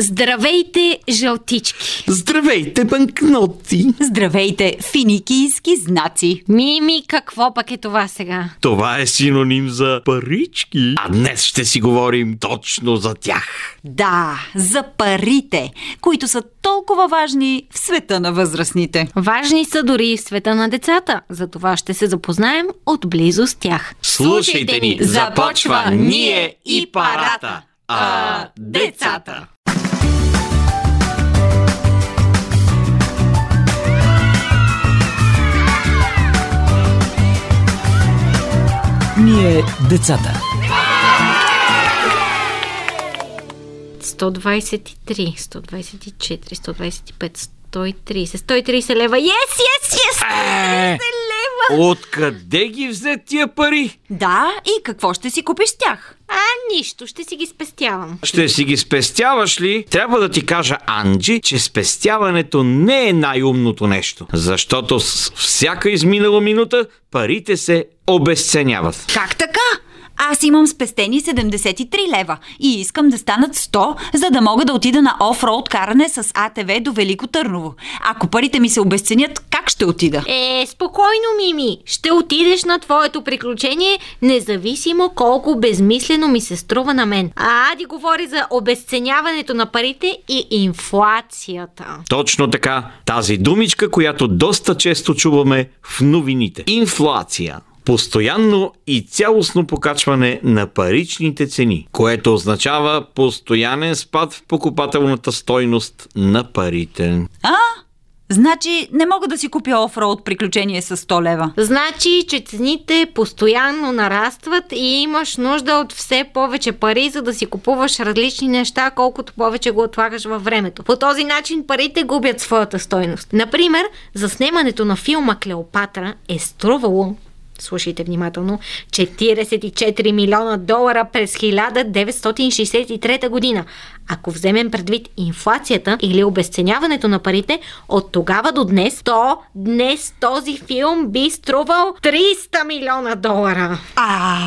Здравейте, жълтички! Здравейте, банкноти! Здравейте, финикийски знаци! Мими, какво пък е това сега? Това е синоним за парички. А днес ще си говорим точно за тях. Да, за парите, които са толкова важни в света на възрастните. Важни са дори и в света на децата. За това ще се запознаем отблизо с тях. Слушайте ни, започва ние и парата, а децата. Ние децата. 123, 124, 125, 130, 130 лева. Yes, yes, yes! Е, лева! Откъде ги взе тия пари? Да, и какво ще си купиш с тях? А, нищо, ще си ги спестявам. Ще си ги спестяваш ли? Трябва да ти кажа, Анджи, че спестяването не е най-умното нещо. Защото с всяка изминала минута парите се обесценяват. Как така? Аз имам спестени 73 лева и искам да станат 100, за да мога да отида на офроуд каране с АТВ до Велико Търново. Ако парите ми се обесценят, как ще отида? Е, спокойно, Мими. Ще отидеш на твоето приключение, независимо колко безмислено ми се струва на мен. А Ади говори за обесценяването на парите и инфлацията. Точно така. Тази думичка, която доста често чуваме в новините. Инфлация. Постоянно и цялостно покачване на паричните цени, което означава постоянен спад в покупателната стойност на парите. А? Значи не мога да си купя офроуд приключение с 100 лева. Значи, че цените постоянно нарастват и имаш нужда от все повече пари, за да си купуваш различни неща, колкото повече го отлагаш във времето. По този начин парите губят своята стойност. Например, за снимането на филма Клеопатра е струвало слушайте внимателно, 44 милиона долара през 1963 година. Ако вземем предвид инфлацията или обесценяването на парите, от тогава до днес, то днес този филм би струвал 300 милиона долара. А,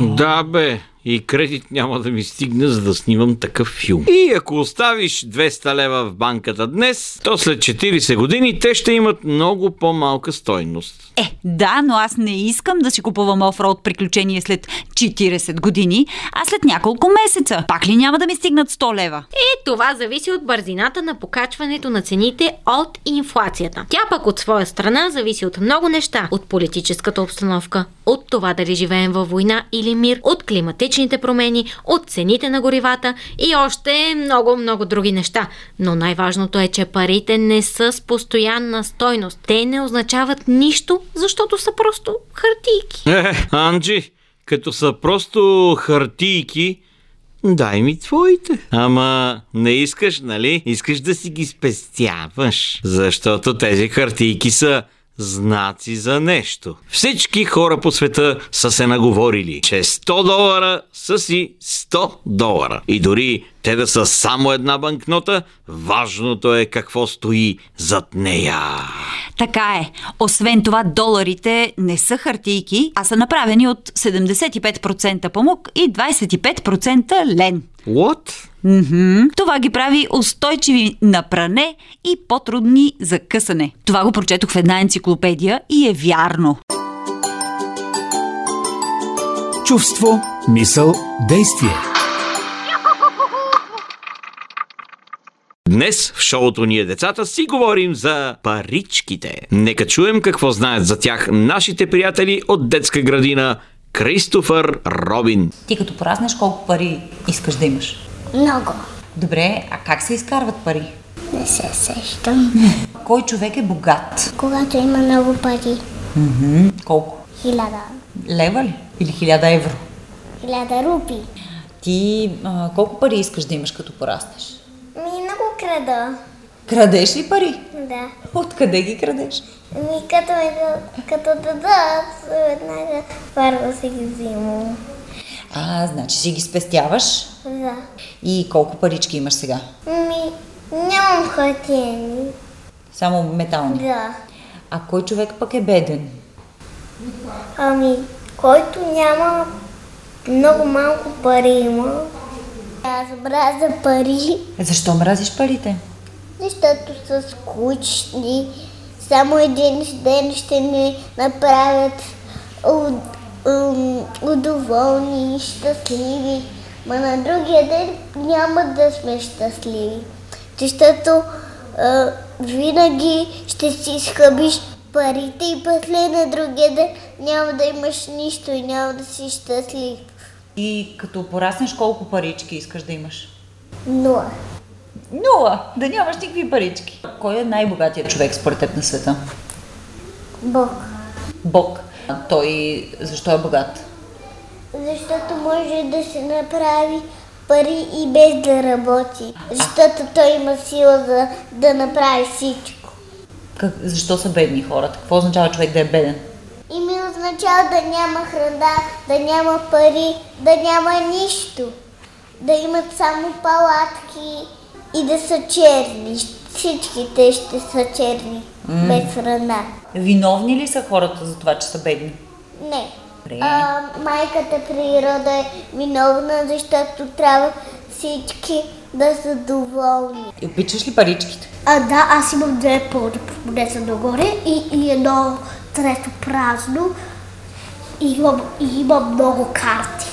Да бе, и кредит няма да ми стигне, за да снимам такъв филм. И ако оставиш 200 лева в банката днес, то след 40 години те ще имат много по-малка стойност. Е, да, но аз не искам да си купувам офроуд приключение след 40 години, а след няколко месеца. Пак ли няма да ми стигнат 100 лева? И това зависи от бързината на покачването на цените от инфлацията. Тя пък от своя страна зависи от много неща. От политическата обстановка, от това дали живеем във война или мир, от климатичните промени, от цените на горивата и още много-много други неща. Но най-важното е, че парите не са с постоянна стойност. Те не означават нищо, защото са просто хартийки. Е, Анджи, като са просто хартийки, дай ми твоите. Ама не искаш, нали? Искаш да си ги спестяваш. Защото тези хартийки са знаци за нещо. Всички хора по света са се наговорили, че 100 долара са си 100 долара. И дори те да са само една банкнота, важното е какво стои зад нея. Така е. Освен това, доларите не са хартийки, а са направени от 75% памук и 25% лен. What? Мгм. Това ги прави устойчиви на пране и по-трудни за късане. Това го прочетох в една енциклопедия и е вярно. Чувство, мисъл, действие. Днес в шоуто Ние децата си говорим за паричките. Нека чуем какво знаят за тях нашите приятели от детска градина Кристофър Робин. Ти като пораснеш колко пари искаш да имаш? Много. Добре, а как се изкарват пари? Не се сещам. Кой човек е богат? Когато има много пари. М, колко? Хиляда. Лева ли? Или хиляда евро? Хиляда рупи. Ти а, колко пари искаш да имаш като пораснеш? Крада. Крадеш ли пари? Да. Откъде ги крадеш? Ми като, ми, като дадат, веднага първо си ги взимам. А, значи си ги спестяваш. Да. И колко парички имаш сега? Ми нямам хартиени. Само метални. Да. А кой човек пък е беден? Ами, който няма много малко пари има, Аз мразя пари, Защо мразиш парите? защото са скучни. Само един ден ще ни направят удоволни и щастливи. Ма на другия ден няма да сме щастливи. Защото а, винаги ще си изхъбиш парите и после на другия ден няма да имаш нищо и няма да си щастлив. И като пораснеш, колко парички искаш да имаш? Нула. Нула! Да нямаш никакви парички. Кой е най-богатият човек според теб на света? Бог. Бог. Той защо е богат? Защото може да се направи пари и без да работи. Защото той има сила за да направи всичко. Как, защо са бедни хората? Какво означава човек да е беден? Означава да няма храна, да няма пари, да няма нищо. Да имат само палатки и да са черни. Всичките ще са черни, без храна. Виновни ли са хората за това, че са бедни? Не. А, майката природа е виновна, защото трябва всички да са доволни. И обичаш ли паричките? А, да, аз имам две пълни понеса нагоре и, и едно трето празно. И имам, и имам много карти.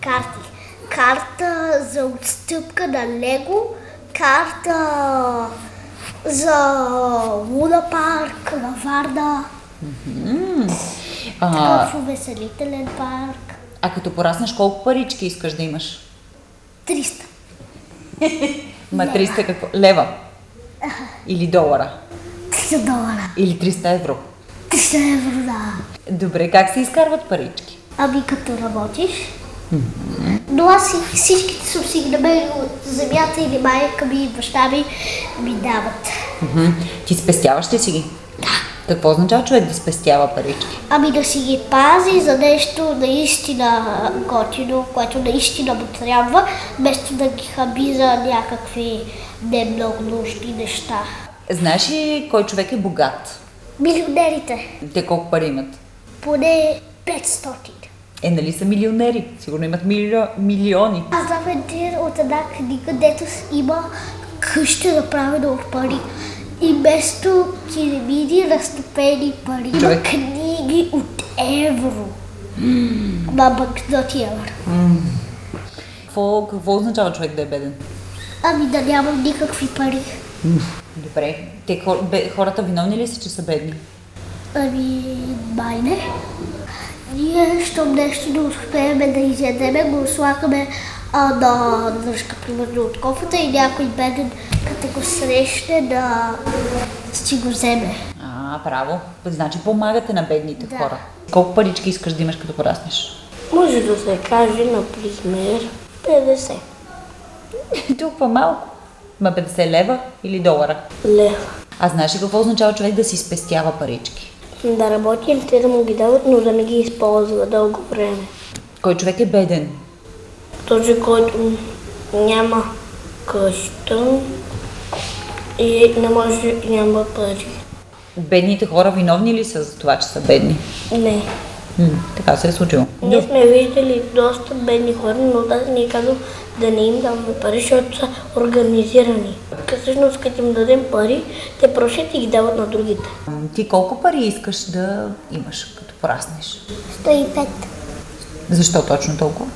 Карти. Карта за отстъпка на Лего, карта за Луна парк на Варна, А, в увеселителен парк. а като пораснеш, колко парички искаш да имаш? 300. Ма 300 какво? Лева? Или долара? 300 долара. Или 300 евро? 300 евро, да. Добре, как се изкарват парички? Ами като работиш. Но аз си- всичките съм си ги намерил от земята или майка ми и баща ми ми дават. Ти спестяваш ли си ги? Да. Какво означава човек да спестява парички? Ами да си ги пази за нещо наистина готино, което наистина му трябва, вместо да ги хаби за някакви не много нужни неща. Знаеш ли кой човек е богат? Милионерите, Те колко пари имат? поне 500. Е, нали са милионери? Сигурно имат милио... милиони. Аз знам един от една книга, дето има къща направена от пари. И вместо керамиди разтопени пари. Има Човек. книги от евро. Ма банкноти евро. Какво, какво означава човек да е беден? Ами да нямам никакви пари. Добре. Те хората виновни ли са, че са бедни? Ами, май не. Ние, щом нещо не успеем да изядеме, го слагаме а, на дръжка, примерно от кофата и някой беден, като го срещне, да си го вземе. А, право. Значи помагате на бедните Да. хора. Колко парички искаш да имаш като пораснеш? Може да се каже, например, 50 Толкова малко. Ма 50 лева или долара? лева. А знаеш ли какво означава човек да си спестява парички? Да работи или те да му ги дават, но да не ги използва дълго време. Кой човек е беден? Този, който няма къща и не може, няма пари. Бедните хора виновни ли са за това, че са бедни? Не. М, така се е случило. Ние сме виждали доста бедни хора, но да ни казал да не им даваме пари, защото са организирани. Всъщност, като им дадем пари, те прошат и ги дават на другите. Ти колко пари искаш да имаш като пораснеш? 105, Защо точно толкова?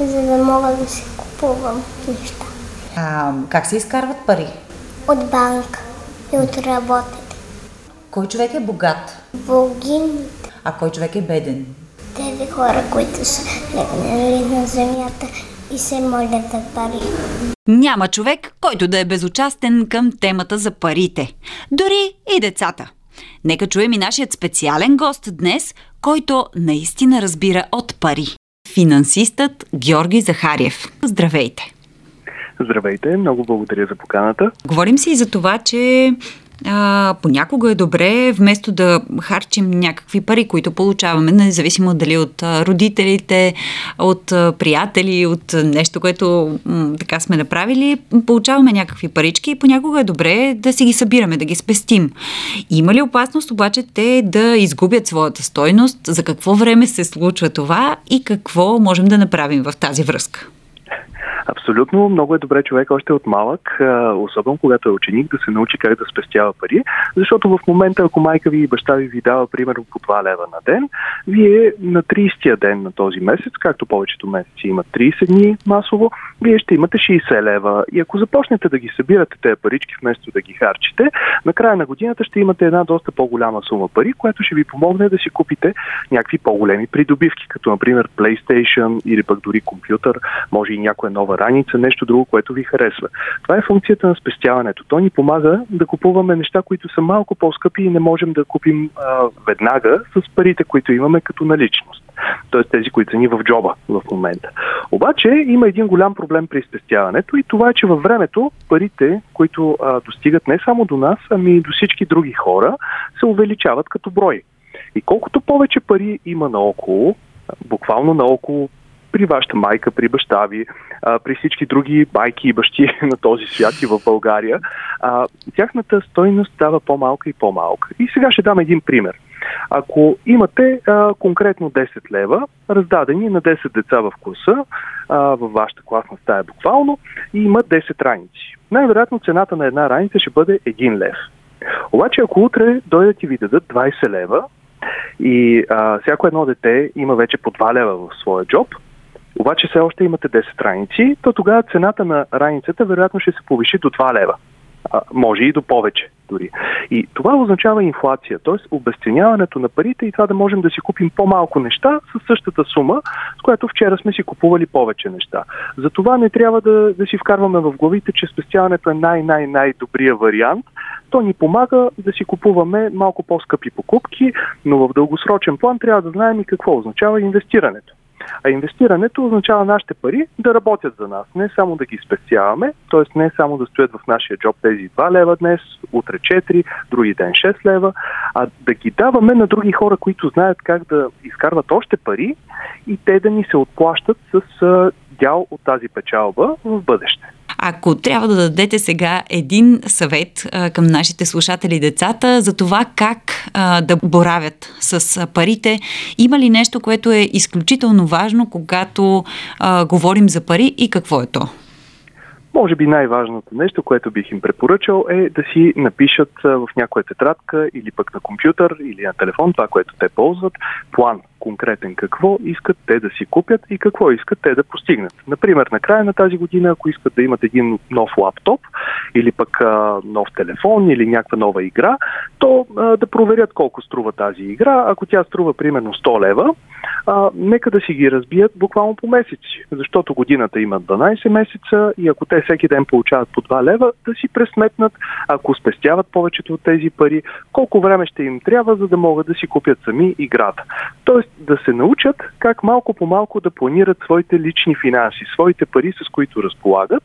за да мога да си купувам неща. А, как се изкарват пари? От банка и от работата. Кой човек е богат, Богин, а кой човек е беден? тези хора, които са легнали на земята и се молят за пари. Няма човек, който да е безучастен към темата за парите. Дори и децата. Нека чуем и нашият специален гост днес, който наистина разбира от пари. Финансистът Георги Захариев. Здравейте! Здравейте, много благодаря за поканата. Говорим си и за това, че а, понякога е добре, вместо да харчим някакви пари, които получаваме, независимо дали от родителите, от приятели, от нещо, което м, така сме направили, получаваме някакви парички и понякога е добре да си ги събираме, да ги спестим. Има ли опасност обаче те да изгубят своята стойност? За какво време се случва това и какво можем да направим в тази връзка? Абсолютно. Много е добре човек още от малък, особено когато е ученик, да се научи как да спестява пари, защото в момента, ако майка ви и баща ви ви дава примерно по 2 лева на ден, вие на 30-я ден на този месец, както повечето месеци имат 30 дни масово, вие ще имате 60 лева. И ако започнете да ги събирате тези парички вместо да ги харчите, на края на годината ще имате една доста по-голяма сума пари, която ще ви помогне да си купите някакви по-големи придобивки, като например PlayStation или пък дори компютър, може и някоя нова раница, нещо друго, което ви харесва. Това е функцията на спестяването. То ни помага да купуваме неща, които са малко по-скъпи и не можем да купим а, веднага с парите, които имаме като наличност. Т.е. тези, които са ни в джоба в момента. Обаче има един голям проблем при спестяването и това е, че във времето парите, които а, достигат не само до нас, ами и до всички други хора, се увеличават като брой. И колкото повече пари има наоколо, буквално наоколо при вашата майка, при баща ви, а, при всички други майки и бащи на този свят и в България, а, тяхната стойност става по-малка и по-малка. И сега ще дам един пример. Ако имате а, конкретно 10 лева, раздадени на 10 деца в класа, а, във вашата класна стая буквално, и имат 10 раници. Най-вероятно цената на една раница ще бъде 1 лев. Обаче ако утре дойдат и ви дадат 20 лева, и а, всяко едно дете има вече по 2 лева в своя джоб, обаче все още имате 10 раници, то тогава цената на раницата вероятно ще се повиши до 2 лева. А, може и до повече дори. И това означава инфлация, т.е. обесценяването на парите и това да можем да си купим по-малко неща с същата сума, с която вчера сме си купували повече неща. Затова не трябва да, да си вкарваме в главите, че спестяването е най-най-най-добрия вариант. То ни помага да си купуваме малко по-скъпи покупки, но в дългосрочен план трябва да знаем и какво означава инвестирането. А инвестирането означава нашите пари да работят за нас, не само да ги спестяваме, т.е. не само да стоят в нашия джоб тези 2 лева днес, утре 4, други ден 6 лева, а да ги даваме на други хора, които знаят как да изкарват още пари и те да ни се отплащат с дял от тази печалба в бъдеще. Ако трябва да дадете сега един съвет а, към нашите слушатели децата за това как а, да боравят с парите, има ли нещо, което е изключително важно, когато а, говорим за пари и какво е то? Може би най-важното нещо, което бих им препоръчал е да си напишат в някоя тетрадка или пък на компютър или на телефон, това, което те ползват, план конкретен какво искат те да си купят и какво искат те да постигнат. Например, на края на тази година, ако искат да имат един нов лаптоп или пък а, нов телефон или някаква нова игра, то а, да проверят колко струва тази игра. Ако тя струва примерно 100 лева, а, нека да си ги разбият буквално по месеци, защото годината има 12 месеца и ако те всеки ден получават по 2 лева, да си пресметнат, ако спестяват повечето от тези пари, колко време ще им трябва, за да могат да си купят сами играта. Тоест да се научат как малко по малко да планират своите лични финанси, своите пари, с които разполагат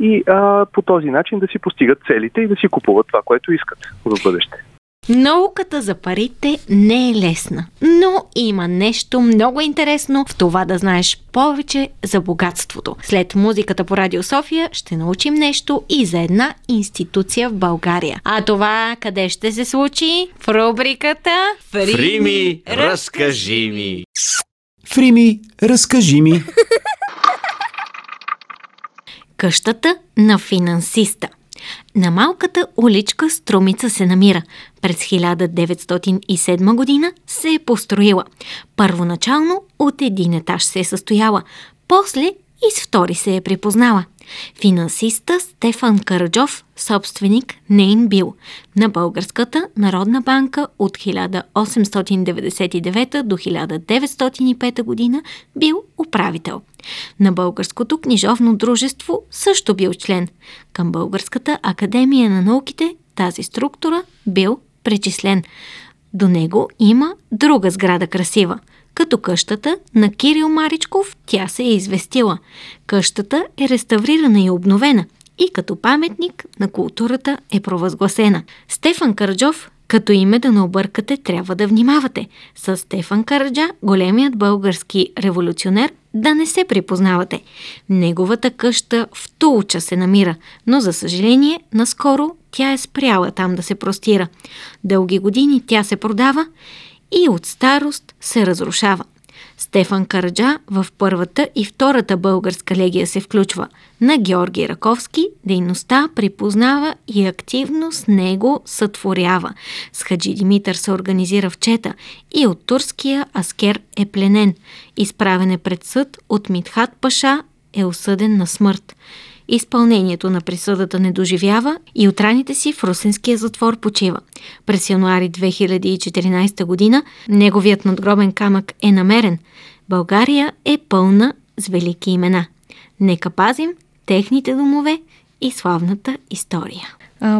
и а, по този начин да си постигат целите и да си купуват това, което искат в бъдеще. Науката за парите не е лесна, но има нещо много интересно в това да знаеш повече за богатството. След музиката по Радио София ще научим нещо и за една институция в България. А това къде ще се случи? В рубриката Фрими, Фрими разкажи ми! Фрими, разкажи ми! Къщата на финансиста – на малката уличка Струмица се намира. През 1907 година се е построила. Първоначално от един етаж се е състояла, после и с втори се е припознала. Финансиста Стефан Караджов, собственик нейн бил на Българската Народна банка от 1899 до 1905 година бил управител. На Българското книжовно дружество също бил член. Към Българската академия на науките тази структура бил причислен. До него има друга сграда красива – като къщата на Кирил Маричков тя се е известила. Къщата е реставрирана и обновена и като паметник на културата е провъзгласена. Стефан Карджов като име да не объркате, трябва да внимавате. С Стефан Караджа, големият български революционер, да не се припознавате. Неговата къща в Тулча се намира, но за съжаление, наскоро тя е спряла там да се простира. Дълги години тя се продава и от старост се разрушава. Стефан Караджа в първата и втората българска легия се включва. На Георги Раковски дейността припознава и активно с него сътворява. С Хаджи Димитър се организира в чета и от турския аскер е пленен. Изправен е пред съд от Митхат Паша е осъден на смърт. Изпълнението на присъдата не доживява и от раните си в русинския затвор почива. През януари 2014 година неговият надгробен камък е намерен. България е пълна с велики имена. Нека пазим техните домове и славната история.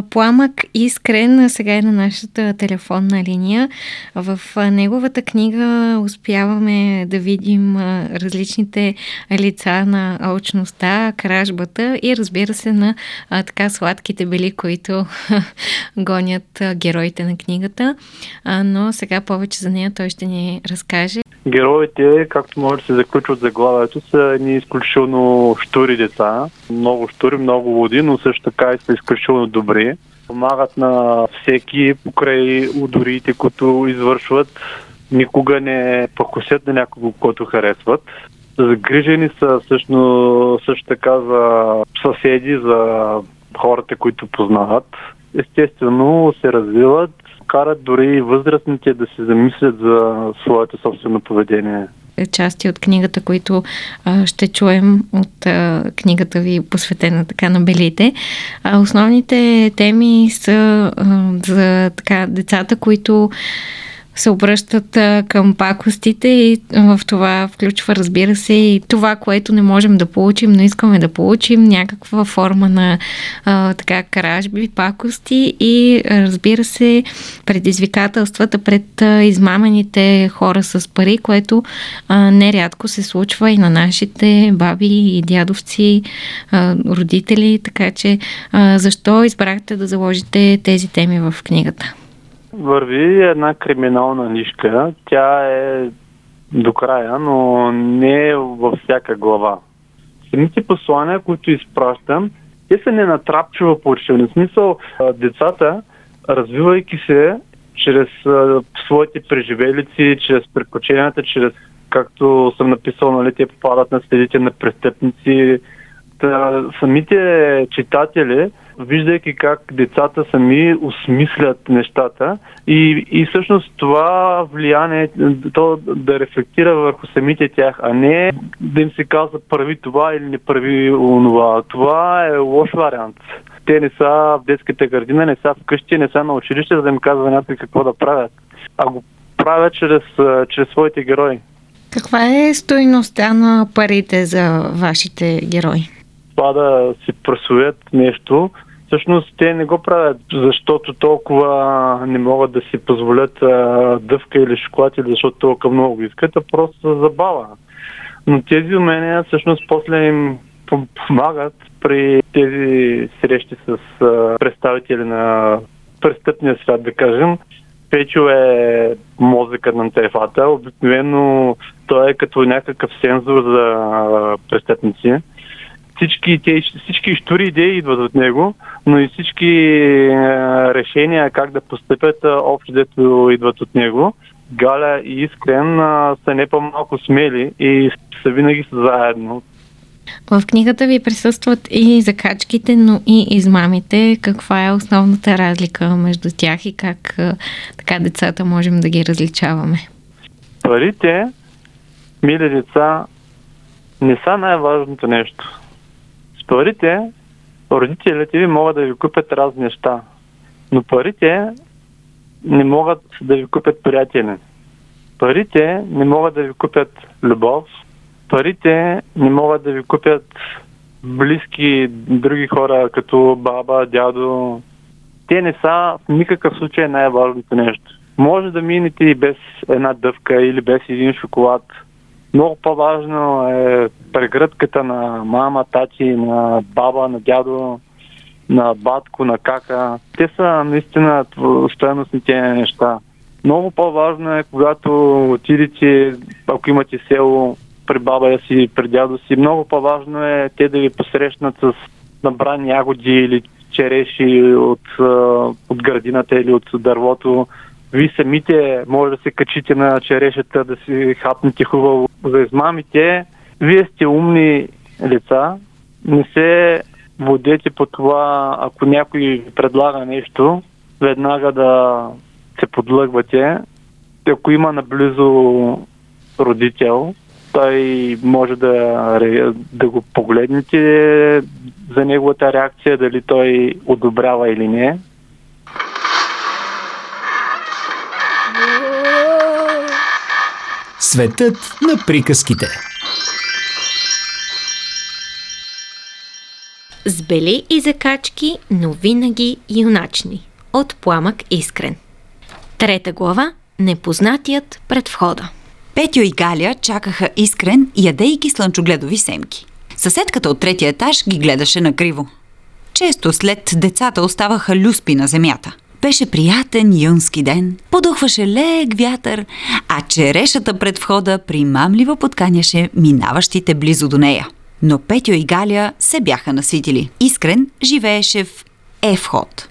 Пламък Искрен сега е на нашата телефонна линия. В неговата книга успяваме да видим различните лица на очността, кражбата и разбира се на така сладките бели, които гонят героите на книгата. Но сега повече за нея той ще ни разкаже. Героите, както може да се заключва от заглавието, са едни изключително штури деца. Много штури, много луди, но също така и са изключително добри. Помагат на всеки покрай удориите, които извършват. Никога не покусят на някого, който харесват. Загрижени са също, също така за съседи, за хората, които познават. Естествено се развиват карат дори и възрастните да се замислят за своето собствено поведение части от книгата, които а, ще чуем от а, книгата ви, посветена така на белите. А, основните теми са а, за така децата, които се обръщат към пакостите и в това включва, разбира се, и това, което не можем да получим, но искаме да получим някаква форма на а, така кражби, пакости и разбира се, предизвикателствата пред а, измамените хора с пари, което а, нерядко се случва и на нашите баби и дядовци, а, родители, така че а, защо избрахте да заложите тези теми в книгата? Върви една криминална нишка. Тя е до края, но не е във всяка глава. Самите послания, които изпращам, те са не натрапчива по В смисъл, децата, развивайки се чрез своите преживелици, чрез предпоченията, чрез, както съм написал, нали, те попадат на следите на престъпници. Та, самите читатели виждайки как децата сами осмислят нещата и, и всъщност това влияние то да рефлектира върху самите тях, а не да им се казва прави това или не прави онова. Това е лош вариант. Те не са в детската градина, не са вкъщи, не са на училище, за да им казва някой какво да правят. А го правят чрез, чрез своите герои. Каква е стоиността на парите за вашите герои? Това да си просуят нещо, всъщност те не го правят, защото толкова не могат да си позволят а, дъвка или шоколад или защото толкова много искат, а просто за забава. Но тези умения всъщност после им помагат при тези срещи с а, представители на престъпния свят, да кажем. Печо е мозъкът на тефата. Обикновено той е като някакъв сензор за престъпници всички, те, всички штури идеи идват от него, но и всички е, решения как да постъпят общо дето идват от него. Галя и Искрен е, са не по-малко смели и са винаги са заедно. В книгата ви присъстват и закачките, но и измамите. Каква е основната разлика между тях и как е, така децата можем да ги различаваме? Парите, мили деца, не са най-важното нещо парите, родителите ви могат да ви купят разни неща, но парите не могат да ви купят приятели. Парите не могат да ви купят любов. Парите не могат да ви купят близки други хора, като баба, дядо. Те не са в никакъв случай най-важното нещо. Може да минете и без една дъвка или без един шоколад – много по-важно е прегръдката на мама, тати, на баба, на дядо, на батко, на кака. Те са наистина стоеностните неща. Много по-важно е, когато отидете, ако имате село, при баба си, при дядо си, много по-важно е те да ви посрещнат с набрани ягоди или череши от, от градината или от дървото. Вие самите може да се качите на черешата, да си хапнете хубаво. За измамите, вие сте умни лица, не се водете по това, ако някой ви предлага нещо, веднага да се подлъгвате. Ако има наблизо родител, той може да, да го погледнете за неговата реакция, дали той одобрява или не. Светът на приказките. С бели и закачки, но винаги юначни. От пламък искрен. Трета глава – Непознатият пред входа. Петю и Галя чакаха искрен, ядейки слънчогледови семки. Съседката от третия етаж ги гледаше накриво. Често след децата оставаха люспи на земята. Беше приятен юнски ден, подухваше лек вятър, а черешата пред входа примамливо подканяше минаващите близо до нея. Но Петю и Галя се бяха наситили. Искрен живееше в Е-вход.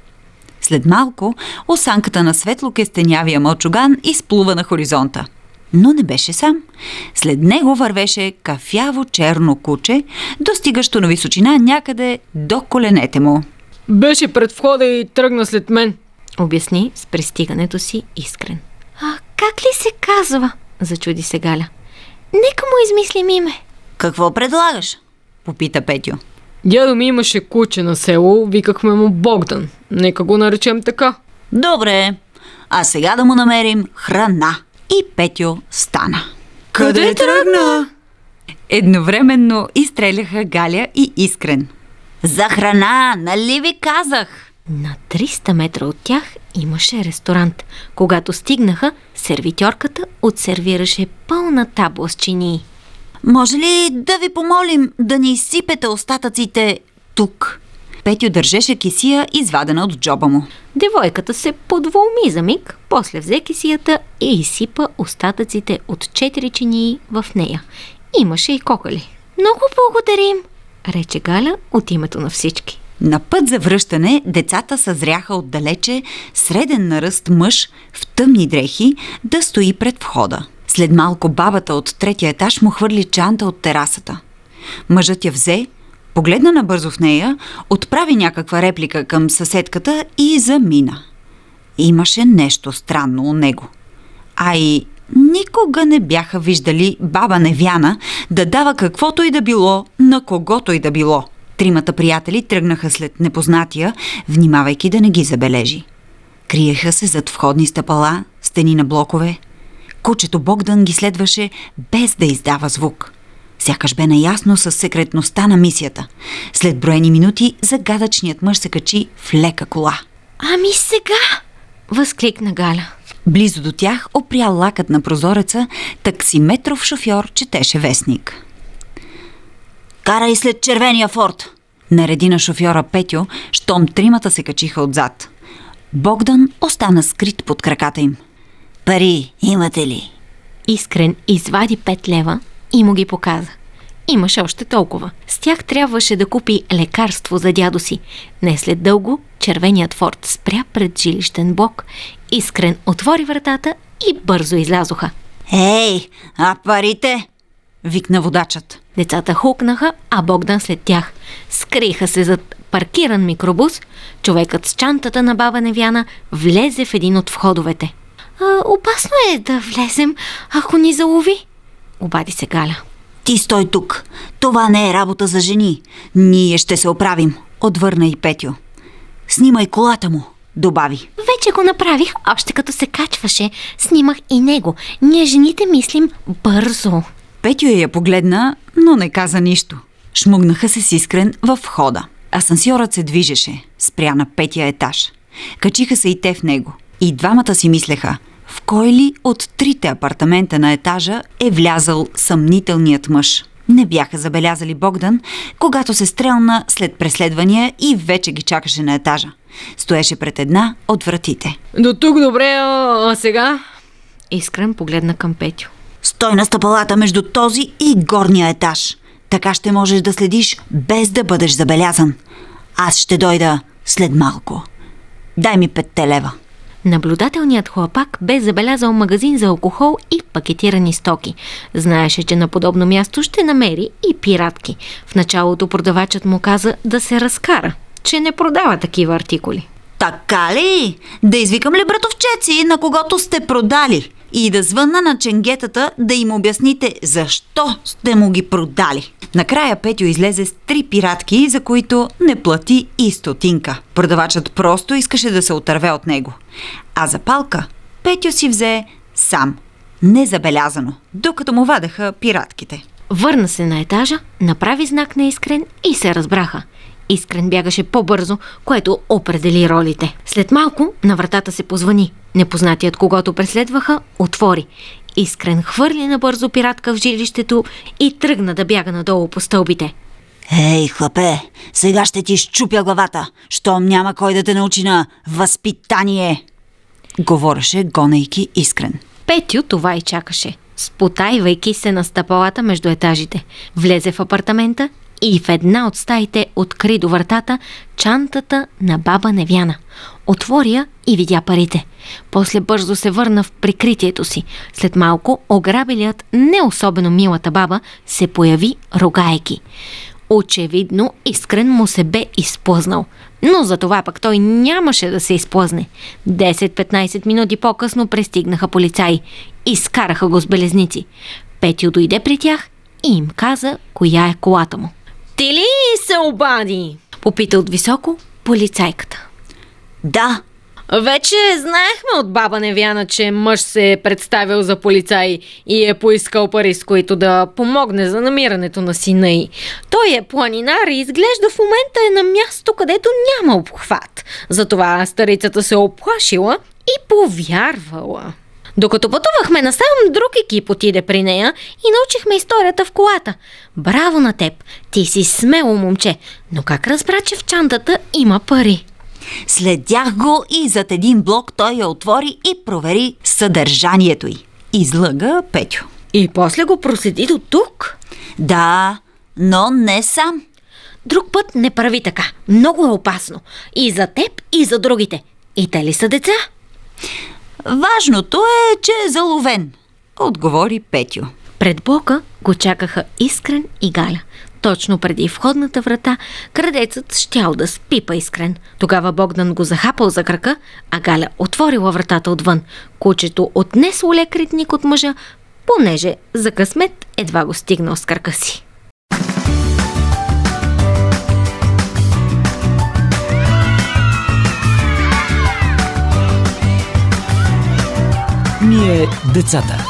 След малко осанката на светло-кестенявия мълчуган изплува на хоризонта. Но не беше сам. След него вървеше кафяво черно куче, достигащо на височина някъде до коленете му. Беше пред входа и тръгна след мен. Обясни с пристигането си искрен. А как ли се казва? Зачуди се Галя. Нека му измислим име. Какво предлагаш? Попита Петю. Дядо ми имаше куче на село, викахме му Богдан. Нека го наречем така. Добре, а сега да му намерим храна. И Петю стана. Къде тръгна? Едновременно изстреляха Галя и Искрен. За храна, нали ви казах? На 300 метра от тях имаше ресторант. Когато стигнаха, сервитьорката отсервираше пълна табла с чинии. Може ли да ви помолим да ни изсипете остатъците тук? Петю държеше кисия, извадена от джоба му. Девойката се подволми за миг, после взе кисията и изсипа остатъците от четири чинии в нея. Имаше и кокали. Много благодарим, рече Галя от името на всички. На път за връщане децата съзряха отдалече среден наръст мъж в тъмни дрехи да стои пред входа. След малко бабата от третия етаж му хвърли чанта от терасата. Мъжът я взе, погледна набързо в нея, отправи някаква реплика към съседката и замина. Имаше нещо странно у него. А и никога не бяха виждали баба Невяна да дава каквото и да било на когото и да било. Тримата приятели тръгнаха след непознатия, внимавайки да не ги забележи. Криеха се зад входни стъпала, стени на блокове. Кучето Богдан ги следваше без да издава звук. Сякаш бе наясно с секретността на мисията. След броени минути загадъчният мъж се качи в лека кола. Ами сега! Възкликна Галя. Близо до тях опря лакът на прозореца, таксиметров шофьор четеше вестник. Карай след червения форт! Нареди на шофьора Петю, щом тримата се качиха отзад. Богдан остана скрит под краката им. Пари имате ли? Искрен извади 5 лева и му ги показа. Имаше още толкова. С тях трябваше да купи лекарство за дядо си. Не след дълго червеният форт спря пред жилищен блок. Искрен отвори вратата и бързо излязоха. Ей, а парите? Викна водачът. Децата хукнаха, а Богдан след тях. Скриха се зад паркиран микробус. Човекът с чантата на баба Невяна влезе в един от входовете. А, опасно е да влезем, ако ни залови, обади се Галя. Ти стой тук. Това не е работа за жени. Ние ще се оправим. Отвърна и Петю. Снимай колата му, добави. Вече го направих, още като се качваше. Снимах и него. Ние жените мислим бързо. Петю я погледна, но не каза нищо. Шмугнаха се с искрен в входа. Асансьорът се движеше, спря на петия етаж. Качиха се и те в него. И двамата си мислеха, в кой ли от трите апартамента на етажа е влязал съмнителният мъж. Не бяха забелязали Богдан, когато се стрелна след преследвания и вече ги чакаше на етажа. Стоеше пред една от вратите. До тук добре, а, а сега? Искрен погледна към Петю. Стой на стъпалата между този и горния етаж. Така ще можеш да следиш без да бъдеш забелязан. Аз ще дойда след малко. Дай ми петте лева. Наблюдателният хлапак бе забелязал магазин за алкохол и пакетирани стоки. Знаеше, че на подобно място ще намери и пиратки. В началото продавачът му каза да се разкара, че не продава такива артикули. Така ли? Да извикам ли братовчеци, на когото сте продали? И да звънна на ченгетата да им обясните защо сте му ги продали. Накрая Петю излезе с три пиратки, за които не плати и стотинка. Продавачът просто искаше да се отърве от него. А за палка Петю си взе сам, незабелязано, докато му вадаха пиратките. Върна се на етажа, направи знак на Искрен и се разбраха. Искрен бягаше по-бързо, което определи ролите. След малко на вратата се позвани. Непознатият, когато преследваха, отвори. Искрен хвърли набързо пиратка в жилището и тръгна да бяга надолу по стълбите. Ей, хлапе, сега ще ти щупя главата, щом няма кой да те научи на възпитание. Говореше, гонейки искрен. Петю това и чакаше, спотайвайки се на стъпалата между етажите. Влезе в апартамента и в една от стаите откри до вратата чантата на баба Невяна. Отвори я и видя парите. После бързо се върна в прикритието си. След малко ограбилият не особено милата баба се появи рогайки. Очевидно, искрен му се бе изплъзнал. Но за това пък той нямаше да се изплъзне. 10-15 минути по-късно пристигнаха полицаи. Изкараха го с белезници. Петю дойде при тях и им каза коя е колата му. Се обади? Попита от високо полицайката. Да, Вече знаехме от баба Невяна, че мъж се е представил за полицай и е поискал пари, с които да помогне за намирането на сина й. Той е планинар и изглежда в момента е на място, където няма обхват. Затова старицата се оплашила и повярвала. Докато пътувахме насам, друг екип отиде при нея и научихме историята в колата. Браво на теб! Ти си смело момче, но как разбра, че в чантата има пари? Следях го и зад един блок той я отвори и провери съдържанието й. Излъга Петю. И после го проследи до тук? Да, но не сам. Друг път не прави така. Много е опасно. И за теб, и за другите. И те ли са деца? Важното е, че е заловен, отговори Петю. Пред блока го чакаха Искрен и Галя. Точно преди входната врата, крадецът щял да спипа Искрен. Тогава Богдан го захапал за крака, а Галя отворила вратата отвън. Кучето отнесло лек ритник от мъжа, понеже за късмет едва го стигнал с крака си. Ние децата.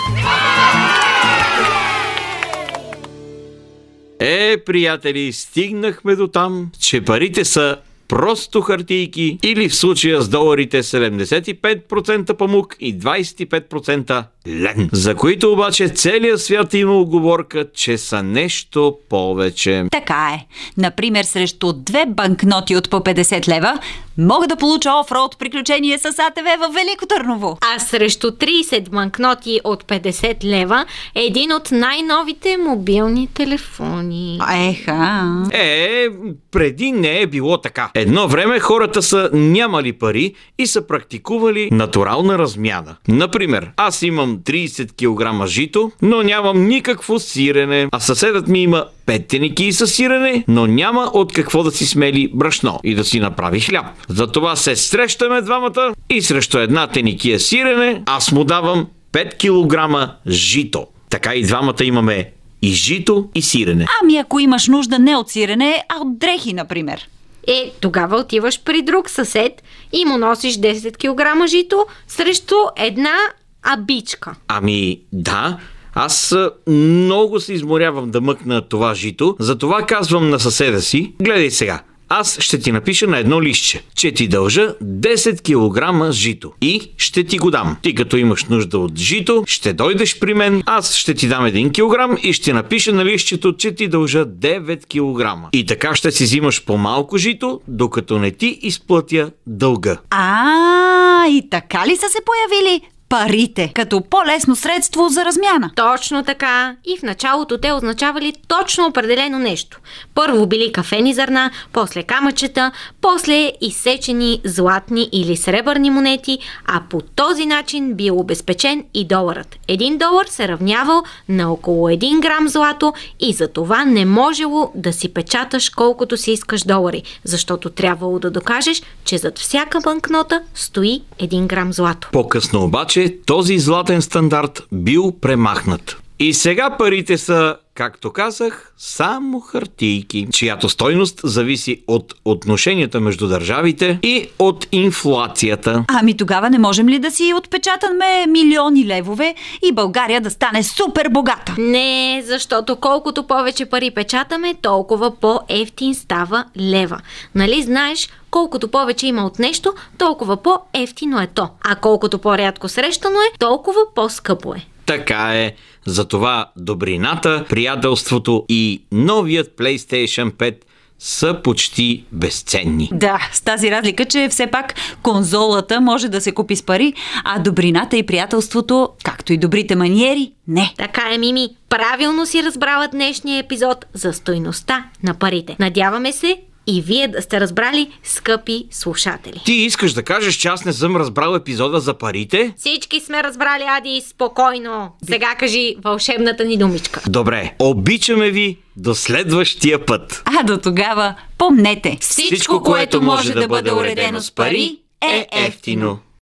Е, приятели, стигнахме до там, че парите са просто хартийки или в случая с доларите 75% памук и 25% лен, за които обаче целият свят има оговорка, че са нещо повече. Така е. Например, срещу две банкноти от по 50 лева мога да получа офроуд приключение с АТВ в Велико Търново. А срещу 30 банкноти от 50 лева е един от най-новите мобилни телефони. Еха. Е, преди не е било така. Едно време хората са нямали пари и са практикували натурална размяна. Например, аз имам 30 кг жито, но нямам никакво сирене, а съседът ми има 5 теники с сирене, но няма от какво да си смели брашно и да си направи хляб. Затова се срещаме двамата и срещу една теникия сирене аз му давам 5 кг жито. Така и двамата имаме и жито, и сирене. Ами ако имаш нужда не от сирене, а от дрехи, например. Е, тогава отиваш при друг съсед и му носиш 10 кг жито срещу една абичка. Ами, да. Аз много се изморявам да мъкна това жито, затова казвам на съседа си, гледай сега, аз ще ти напиша на едно листче, че ти дължа 10 кг жито и ще ти го дам. Ти като имаш нужда от жито, ще дойдеш при мен, аз ще ти дам 1 кг и ще напиша на листчето, че ти дължа 9 кг. И така ще си взимаш по-малко жито, докато не ти изплатя дълга. А, и така ли са се появили парите, като по-лесно средство за размяна. Точно така. И в началото те означавали точно определено нещо. Първо били кафени зърна, после камъчета, после изсечени златни или сребърни монети, а по този начин бил обезпечен и доларът. Един долар се равнявал на около 1 грам злато и за това не можело да си печаташ колкото си искаш долари, защото трябвало да докажеш, че зад всяка банкнота стои 1 грам злато. По-късно обаче този златен стандарт бил премахнат. И сега парите са, както казах, само хартийки, чиято стойност зависи от отношенията между държавите и от инфлацията. Ами тогава не можем ли да си отпечатаме милиони левове и България да стане супер богата? Не, защото колкото повече пари печатаме, толкова по-ефтин става лева. Нали знаеш, колкото повече има от нещо, толкова по-ефтино е то. А колкото по-рядко срещано е, толкова по-скъпо е. Така е. Затова добрината, приятелството и новият PlayStation 5 са почти безценни. Да, с тази разлика, че все пак конзолата може да се купи с пари, а добрината и приятелството, както и добрите маниери, не. Така е, Мими. Правилно си разбрала днешния епизод за стойността на парите. Надяваме се и вие да сте разбрали, скъпи слушатели. Ти искаш да кажеш, че аз не съм разбрал епизода за парите? Всички сме разбрали, Ади, спокойно. Сега кажи вълшебната ни думичка. Добре, обичаме ви до следващия път. А до тогава помнете. Всичко, което може да бъде уредено с пари, е ефтино.